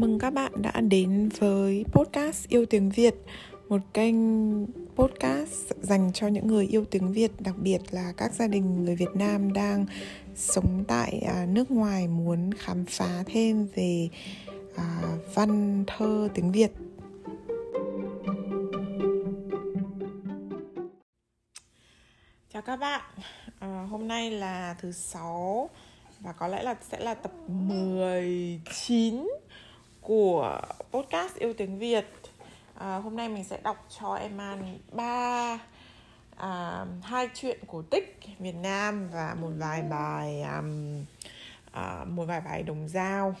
mừng các bạn đã đến với podcast Yêu Tiếng Việt Một kênh podcast dành cho những người yêu tiếng Việt Đặc biệt là các gia đình người Việt Nam đang sống tại à, nước ngoài Muốn khám phá thêm về à, văn thơ tiếng Việt. Chào các bạn, à, hôm nay là thứ sáu và có lẽ là sẽ là tập 19 của podcast yêu tiếng Việt. À, hôm nay mình sẽ đọc cho em An ba à, hai chuyện cổ tích Việt Nam và một vài bài um, à, một vài bài đồng dao.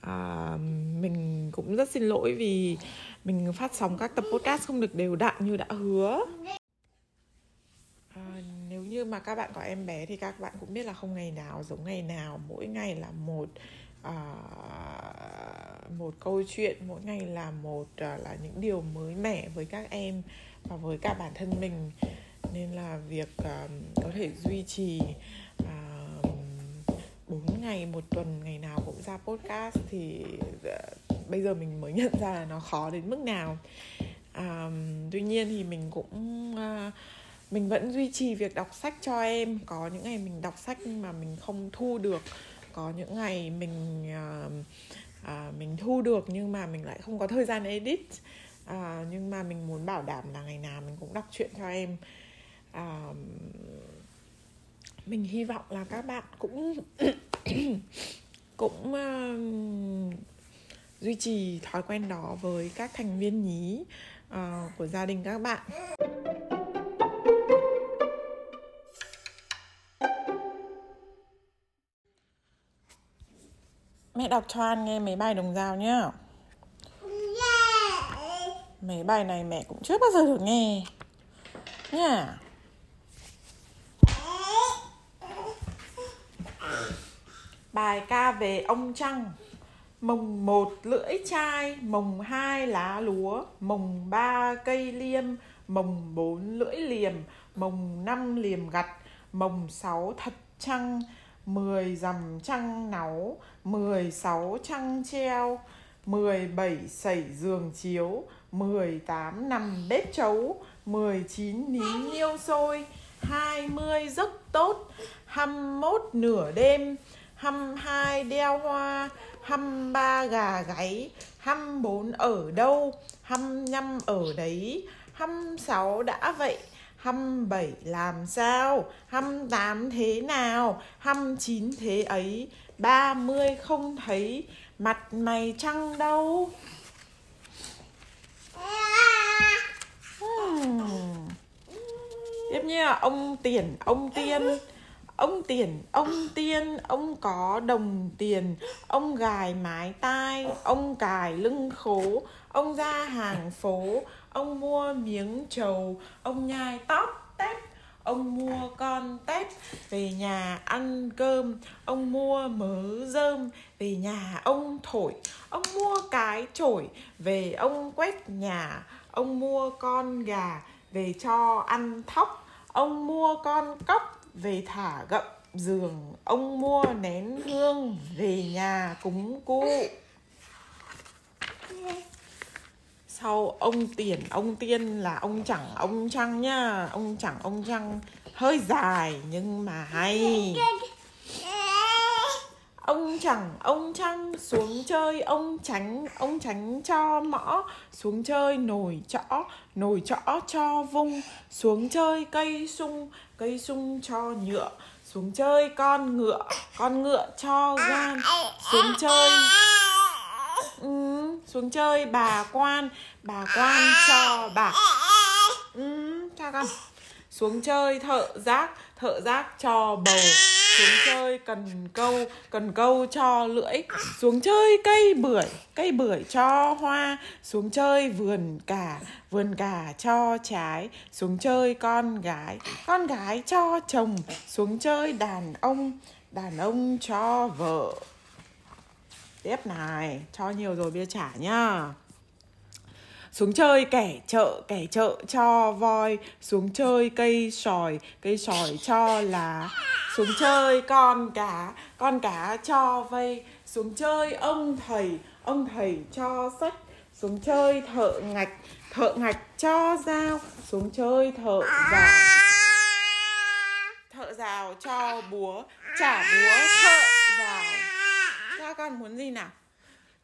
À, mình cũng rất xin lỗi vì mình phát sóng các tập podcast không được đều đặn như đã hứa à, nếu như mà các bạn có em bé thì các bạn cũng biết là không ngày nào giống ngày nào mỗi ngày là một uh, một câu chuyện mỗi ngày là một uh, là những điều mới mẻ với các em và với cả bản thân mình. Nên là việc uh, có thể duy trì à, bốn uh, ngày một tuần ngày nào cũng ra podcast thì uh, bây giờ mình mới nhận ra là nó khó đến mức nào. Uh, tuy nhiên thì mình cũng uh, mình vẫn duy trì việc đọc sách cho em. Có những ngày mình đọc sách nhưng mà mình không thu được. Có những ngày mình uh, à, mình thu được nhưng mà mình lại không có thời gian edit. À, nhưng mà mình muốn bảo đảm là ngày nào mình cũng đọc truyện cho em. À, mình hy vọng là các bạn cũng cũng uh, duy trì thói quen đó với các thành viên nhí uh, của gia đình các bạn. Mẹ đọc cho An nghe mấy bài đồng dao nhá. Mấy bài này mẹ cũng chưa bao giờ được nghe. Nha Bài ca về ông Trăng. Mồng một lưỡi chai Mồng hai lá lúa, Mồng ba cây liêm, Mồng bốn lưỡi liềm, Mồng năm liềm gặt, Mồng sáu thật trăng mười dầm trăng náu mười sáu trăng treo mười bảy sẩy giường chiếu mười tám nằm bếp trấu, mười chín nín niêu sôi hai mươi giấc tốt hăm mốt nửa đêm hăm hai đeo hoa hăm ba gà gáy hăm bốn ở đâu hăm năm ở đấy hăm sáu đã vậy hăm bảy làm sao? Hăm tám thế nào? Hăm chín thế ấy? Ba mươi không thấy mặt mày trăng đâu. Hmm. tiếp như là ông tiền, ông tiên. Ông tiền, ông tiên, ông có đồng tiền. Ông gài mái tai, ông cài lưng khố ông ra hàng phố, ông mua miếng trầu, ông nhai tóp tép, ông mua con tép về nhà ăn cơm, ông mua mớ rơm về nhà ông thổi, ông mua cái chổi về ông quét nhà, ông mua con gà về cho ăn thóc, ông mua con cóc về thả gậm giường, ông mua nén hương về nhà cúng cụ. Sau ông tiền, ông tiên là ông chẳng ông trăng nhá. Ông chẳng ông trăng hơi dài nhưng mà hay. Ông chẳng ông trăng xuống chơi, ông tránh ông tránh cho mõ, xuống chơi nồi chõ nồi chõ cho vung, xuống chơi cây sung cây sung cho nhựa, xuống chơi con ngựa con ngựa cho gan, xuống chơi xuống chơi bà quan bà quan cho bà. Ừ, chào con. Xuống chơi thợ rác thợ rác cho bầu. Xuống chơi cần câu cần câu cho lưỡi. Xuống chơi cây bưởi cây bưởi cho hoa. Xuống chơi vườn cà vườn cà cho trái. Xuống chơi con gái con gái cho chồng. Xuống chơi đàn ông đàn ông cho vợ tiếp này, cho nhiều rồi bia trả nhá. Xuống chơi kẻ chợ kẻ chợ cho voi. Xuống chơi cây sòi cây sòi cho lá. Xuống chơi con cá con cá cho vây. Xuống chơi ông thầy ông thầy cho sách. Xuống chơi thợ ngạch thợ ngạch cho dao. Xuống chơi thợ rào thợ rào cho búa trả búa, thợ rào con muốn gì nào?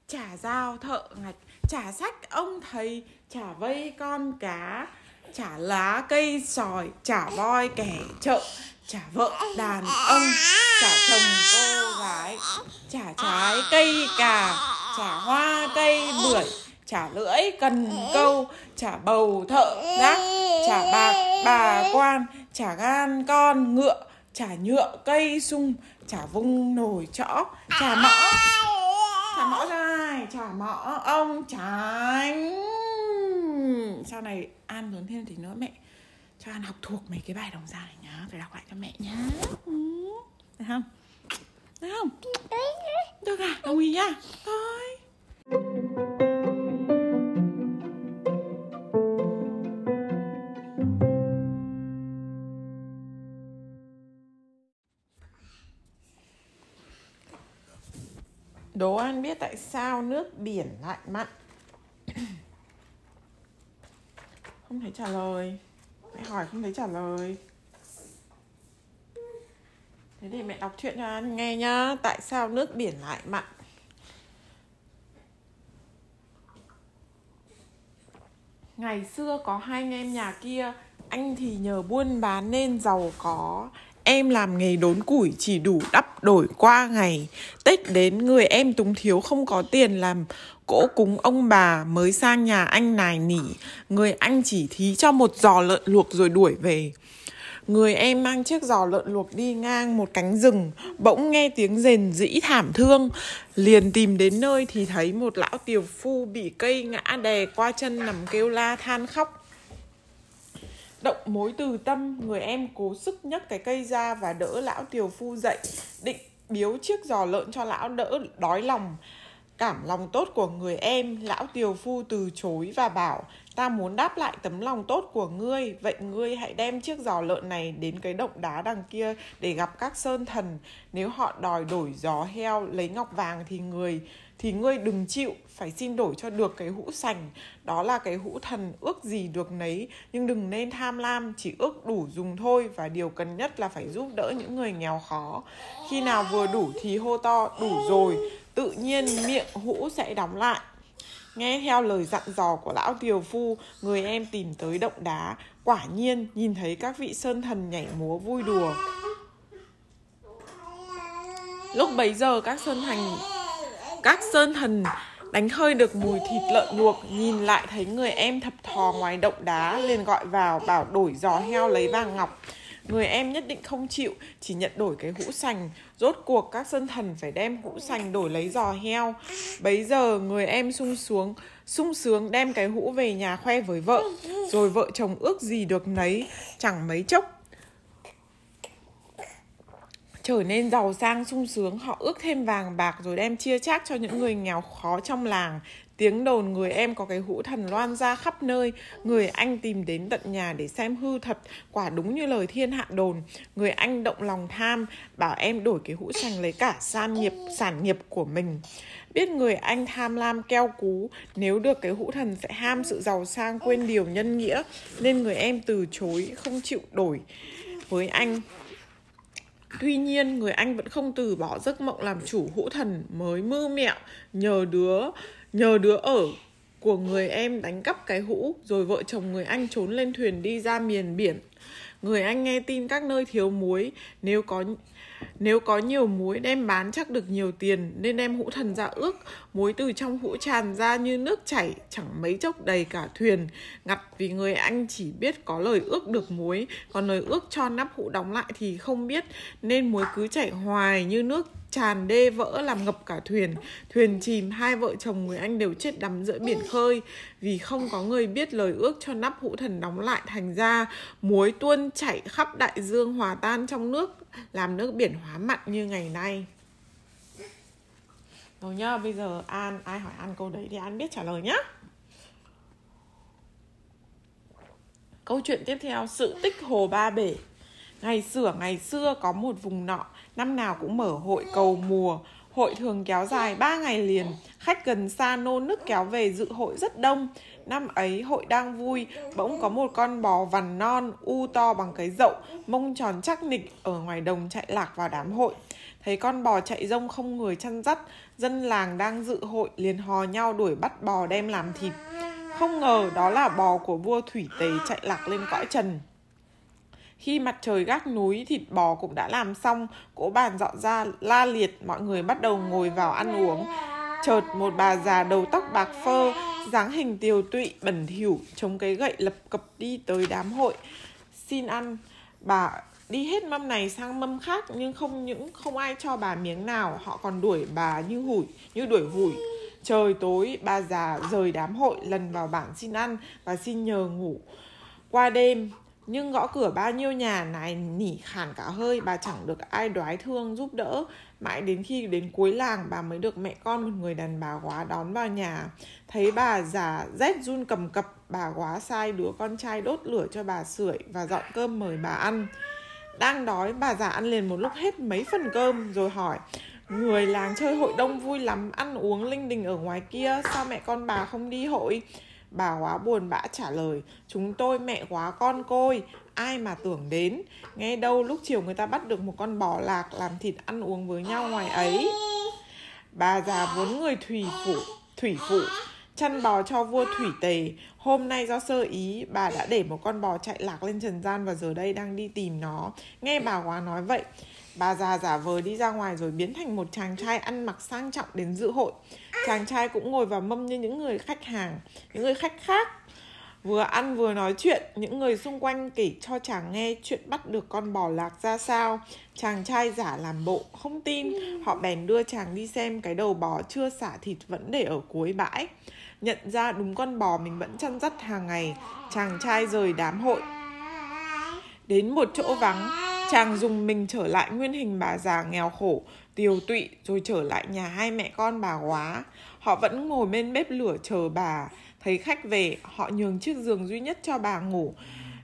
Trả dao thợ ngạch trả sách ông thầy trả vây con cá trả lá cây sòi trả voi kẻ chợ trả vợ đàn ông trả chồng cô gái trả trái cây cà trả hoa cây bưởi trả lưỡi cần câu trả bầu thợ gác trả bạc bà quan trả gan con ngựa chả nhựa, cây, sung, chả vung nồi, chõ, chả mõ. Chả mõ dài ai mõ, ông tránh sau này an lớn thêm thì nữa, mẹ cho an học thuộc mấy cái bài đồng ra này nhá. Phải đọc lại cho mẹ nhá. Ừ. được không? Được không? Được à? Đồng ý nhá. Thôi. Đố An biết tại sao nước biển lại mặn? Không thấy trả lời. Mẹ hỏi không thấy trả lời. Thế thì mẹ đọc chuyện cho An nghe nhá. Tại sao nước biển lại mặn? Ngày xưa có hai anh em nhà kia. Anh thì nhờ buôn bán nên giàu có. Em làm nghề đốn củi chỉ đủ đắp đổi qua ngày. Tết đến người em túng thiếu không có tiền làm cỗ cúng ông bà mới sang nhà anh nài nỉ. Người anh chỉ thí cho một giò lợn luộc rồi đuổi về. Người em mang chiếc giò lợn luộc đi ngang một cánh rừng, Bỗng nghe tiếng rền rĩ thảm thương. Liền tìm đến nơi thì thấy một lão tiều phu bị cây ngã đè qua chân nằm kêu la than khóc. Động mối từ tâm, người em cố sức nhấc cái cây ra và đỡ lão tiều phu dậy, định biếu chiếc giò lợn cho lão đỡ đói lòng. Cảm lòng tốt của người em, lão tiều phu từ chối và bảo, ta muốn đáp lại tấm lòng tốt của ngươi, vậy ngươi hãy đem chiếc giò lợn này đến cái động đá đằng kia để gặp các sơn thần. Nếu họ đòi đổi giò heo lấy ngọc vàng thì người thì ngươi đừng chịu phải xin đổi cho được cái hũ sành. Đó là cái hũ thần ước gì được nấy nhưng đừng nên tham lam chỉ ước đủ dùng thôi. Và điều cần nhất là phải giúp đỡ những người nghèo khó. Khi nào vừa đủ thì hô to đủ rồi tự nhiên miệng hũ sẽ đóng lại. Nghe theo lời dặn dò của lão tiều phu, người em tìm tới động đá, quả nhiên nhìn thấy các vị sơn thần nhảy múa vui đùa. Lúc bấy giờ các sơn thành các sơn thần đánh hơi được mùi thịt lợn luộc, nhìn lại thấy người em thập thò ngoài động đá, liền gọi vào bảo đổi giò heo lấy vàng ngọc. Người em nhất định không chịu, chỉ nhận đổi cái hũ sành. Rốt cuộc các sơn thần phải đem hũ sành đổi lấy giò heo. Bấy giờ người em sung xuống, sung sướng đem cái hũ về nhà khoe với vợ. Rồi vợ chồng ước gì được nấy, chẳng mấy chốc trở nên giàu sang, sung sướng. Họ ước thêm vàng bạc rồi đem chia chác cho những người nghèo khó trong làng. Tiếng đồn người em có cái hũ thần loan ra khắp nơi. Người anh tìm đến tận nhà để xem hư thật. Quả đúng như lời thiên hạ đồn. Người anh động lòng tham, bảo em đổi cái hũ sành lấy cả san nghiệp, sản nghiệp của mình. Biết người anh tham lam keo cú, nếu được cái hũ thần sẽ ham sự giàu sang quên điều nhân nghĩa, nên người em từ chối, không chịu đổi. Với anh Tuy nhiên, người anh vẫn không từ bỏ giấc mộng làm chủ hũ thần mới mưu mẹo nhờ đứa nhờ đứa ở của người em đánh cắp cái hũ rồi vợ chồng người anh trốn lên thuyền đi ra miền biển. Người anh nghe tin các nơi thiếu muối, nếu có nếu có nhiều muối đem bán chắc được nhiều tiền nên đem hũ thần ra ước. Muối từ trong hũ tràn ra như nước chảy chẳng mấy chốc đầy cả thuyền. Ngặt vì người anh chỉ biết có lời ước được muối. Còn lời ước cho nắp hũ đóng lại thì không biết nên muối cứ chảy hoài như nước tràn đê vỡ làm ngập cả thuyền. Thuyền chìm, hai vợ chồng người anh đều chết đắm giữa biển khơi. Vì không có người biết lời ước cho nắp hũ thần đóng lại thành ra, muối tuôn chảy khắp đại dương hòa tan trong nước, làm nước biển hóa mặn như ngày nay. Rồi nhá, bây giờ an, ai hỏi an câu đấy thì an biết trả lời nhá. Câu chuyện tiếp theo, sự tích hồ ba bể. Ngày xưa ngày xưa có một vùng nọ năm nào cũng mở hội cầu mùa Hội thường kéo dài 3 ngày liền, khách gần xa nô nức kéo về dự hội rất đông. Năm ấy hội đang vui, bỗng có một con bò vằn non, u to bằng cái dậu, mông tròn chắc nịch ở ngoài đồng chạy lạc vào đám hội. Thấy con bò chạy rông không người chăn dắt, dân làng đang dự hội liền hò nhau đuổi bắt bò đem làm thịt. Không ngờ đó là bò của vua Thủy Tề chạy lạc lên cõi trần. Khi mặt trời gác núi, thịt bò cũng đã làm xong, cỗ bàn dọn ra la liệt, mọi người bắt đầu ngồi vào ăn uống. Chợt một bà già đầu tóc bạc phơ, dáng hình tiều tụy, bẩn thỉu, chống cái gậy lập cập đi tới đám hội. Xin ăn, bà đi hết mâm này sang mâm khác nhưng không những không ai cho bà miếng nào, họ còn đuổi bà như hủi, như đuổi hủi. Trời tối, bà già rời đám hội lần vào bảng xin ăn và xin nhờ ngủ. Qua đêm, nhưng gõ cửa bao nhiêu nhà này nỉ khản cả hơi, bà chẳng được ai đoái thương giúp đỡ. Mãi đến khi đến cuối làng, bà mới được mẹ con một người đàn bà quá đón vào nhà. Thấy bà già rét run cầm cập, bà quá sai đứa con trai đốt lửa cho bà sưởi và dọn cơm mời bà ăn. Đang đói, bà già ăn liền một lúc hết mấy phần cơm, rồi hỏi, người làng chơi hội đông vui lắm, ăn uống linh đình ở ngoài kia, sao mẹ con bà không đi hội? Bà quá buồn bã trả lời, Chúng tôi, mẹ quá con côi, Ai mà tưởng đến. Nghe đâu lúc chiều người ta bắt được một con bò lạc Làm thịt ăn uống với nhau ngoài ấy. Bà già vốn người thủy phụ Thủy phụ, chăn bò cho vua thủy tề hôm nay do sơ ý, bà đã để một con bò chạy lạc lên trần gian và giờ đây đang đi tìm nó. Nghe bà quá nói vậy, bà già giả vờ đi ra ngoài rồi biến thành một chàng trai ăn mặc sang trọng đến dự hội. Chàng trai cũng ngồi vào mâm như những người khách hàng, những người khách khác. Vừa ăn vừa nói chuyện, những người xung quanh kể cho chàng nghe chuyện bắt được con bò lạc ra sao. Chàng trai giả làm bộ, không tin. Họ bèn đưa chàng đi xem cái đầu bò chưa xả thịt vẫn để ở cuối bãi nhận ra đúng con bò mình vẫn chăn dắt hàng ngày, chàng trai rời đám hội. Đến một chỗ vắng, chàng dùng mình trở lại nguyên hình bà già nghèo khổ, tiều tụy rồi trở lại nhà hai mẹ con bà quá. Họ vẫn ngồi bên bếp lửa chờ bà. Thấy khách về, họ nhường chiếc giường duy nhất cho bà ngủ.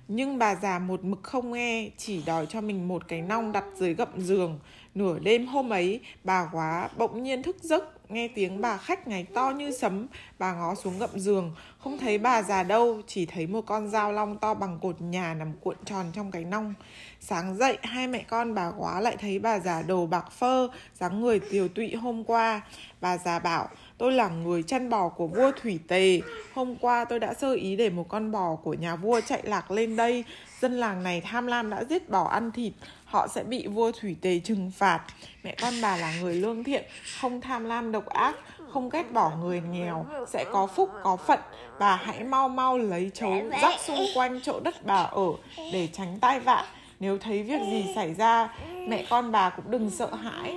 Nhưng bà già một mực không nghe, chỉ đòi cho mình một cái nong đặt dưới gậm giường. Nửa đêm hôm ấy, bà quá bỗng nhiên thức giấc nghe tiếng bà khách ngày to như sấm, bà ngó xuống gậm giường. Không thấy bà già đâu, chỉ thấy một con dao long to bằng cột nhà nằm cuộn tròn trong cái nong. Sáng dậy, hai mẹ con bà quá lại thấy bà già đồ bạc phơ, dáng người tiều tụy hôm qua. Bà già bảo, tôi là người chăn bò của vua thủy tề. Hôm qua tôi đã sơ ý để một con bò của nhà vua chạy lạc lên đây. Dân làng này tham lam đã giết bò ăn thịt họ sẽ bị vua thủy tề trừng phạt. Mẹ con bà là người lương thiện, không tham lam độc ác, không ghét bỏ người nghèo, sẽ có phúc, có phận. Bà hãy mau mau lấy chấu rắc xung quanh chỗ đất bà ở để tránh tai vạ. Nếu thấy việc gì xảy ra, mẹ con bà cũng đừng sợ hãi.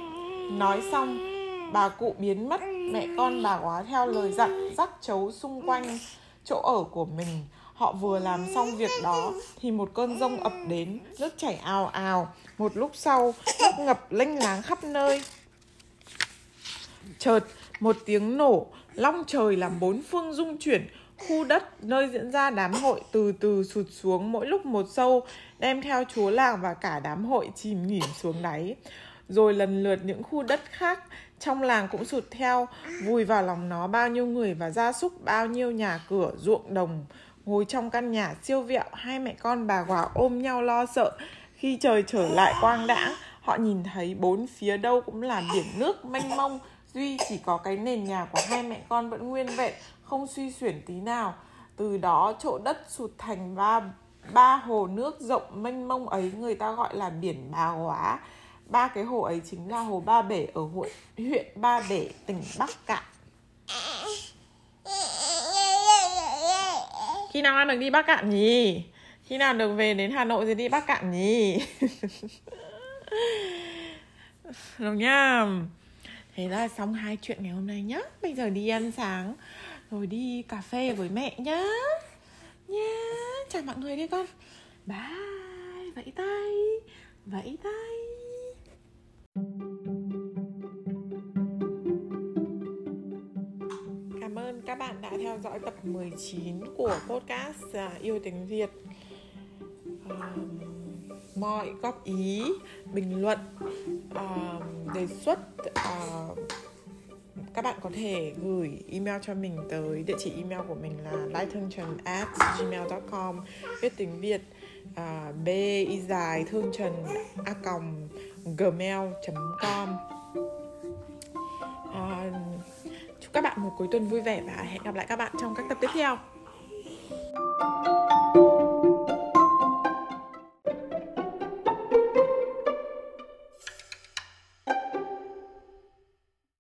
Nói xong, bà cụ biến mất. Mẹ con bà quá theo lời dặn rắc chấu xung quanh chỗ ở của mình họ vừa làm xong việc đó thì một cơn rông ập đến, nước chảy ào ào. Một lúc sau, nước ngập lênh láng khắp nơi. Chợt, một tiếng nổ, long trời làm bốn phương rung chuyển. Khu đất nơi diễn ra đám hội từ từ sụt xuống mỗi lúc một sâu, đem theo chúa làng và cả đám hội chìm nghỉm xuống đáy. Rồi lần lượt những khu đất khác, trong làng cũng sụt theo. Vùi vào lòng nó bao nhiêu người và gia súc bao nhiêu nhà cửa, ruộng đồng ngồi trong căn nhà siêu vẹo, hai mẹ con bà quả ôm nhau lo sợ. Khi trời trở lại quang đãng họ nhìn thấy bốn phía đâu cũng là biển nước mênh mông. Duy chỉ có cái nền nhà của hai mẹ con vẫn nguyên vẹn, không suy xuyển tí nào. Từ đó, chỗ đất sụt thành ba ba hồ nước rộng mênh mông ấy, người ta gọi là biển bà hóa ba cái hồ ấy chính là hồ ba bể ở huyện huyện ba bể, tỉnh bắc cạn. Khi nào ăn được đi bắc cạn nhỉ? Khi nào được về đến hà nội thì đi bắc cạn nhỉ? Được nha thế là xong hai chuyện ngày hôm nay nhá. Bây giờ đi ăn sáng, rồi đi cà phê với mẹ nhá. Nhá. Chào mọi người đi con. Bye. Vẫy tay. Vẫy tay. Các bạn đã theo dõi tập 19 của podcast à, Yêu tiếng Việt. mọi góp ý, bình luận đề xuất các bạn có thể gửi email cho mình tới. Địa chỉ email của mình là lightthương at gmail.com viết tiếng việt à, b y dài thương trần a còng gmail.com các bạn một cuối tuần vui vẻ và hẹn gặp lại các bạn trong các tập tiếp theo.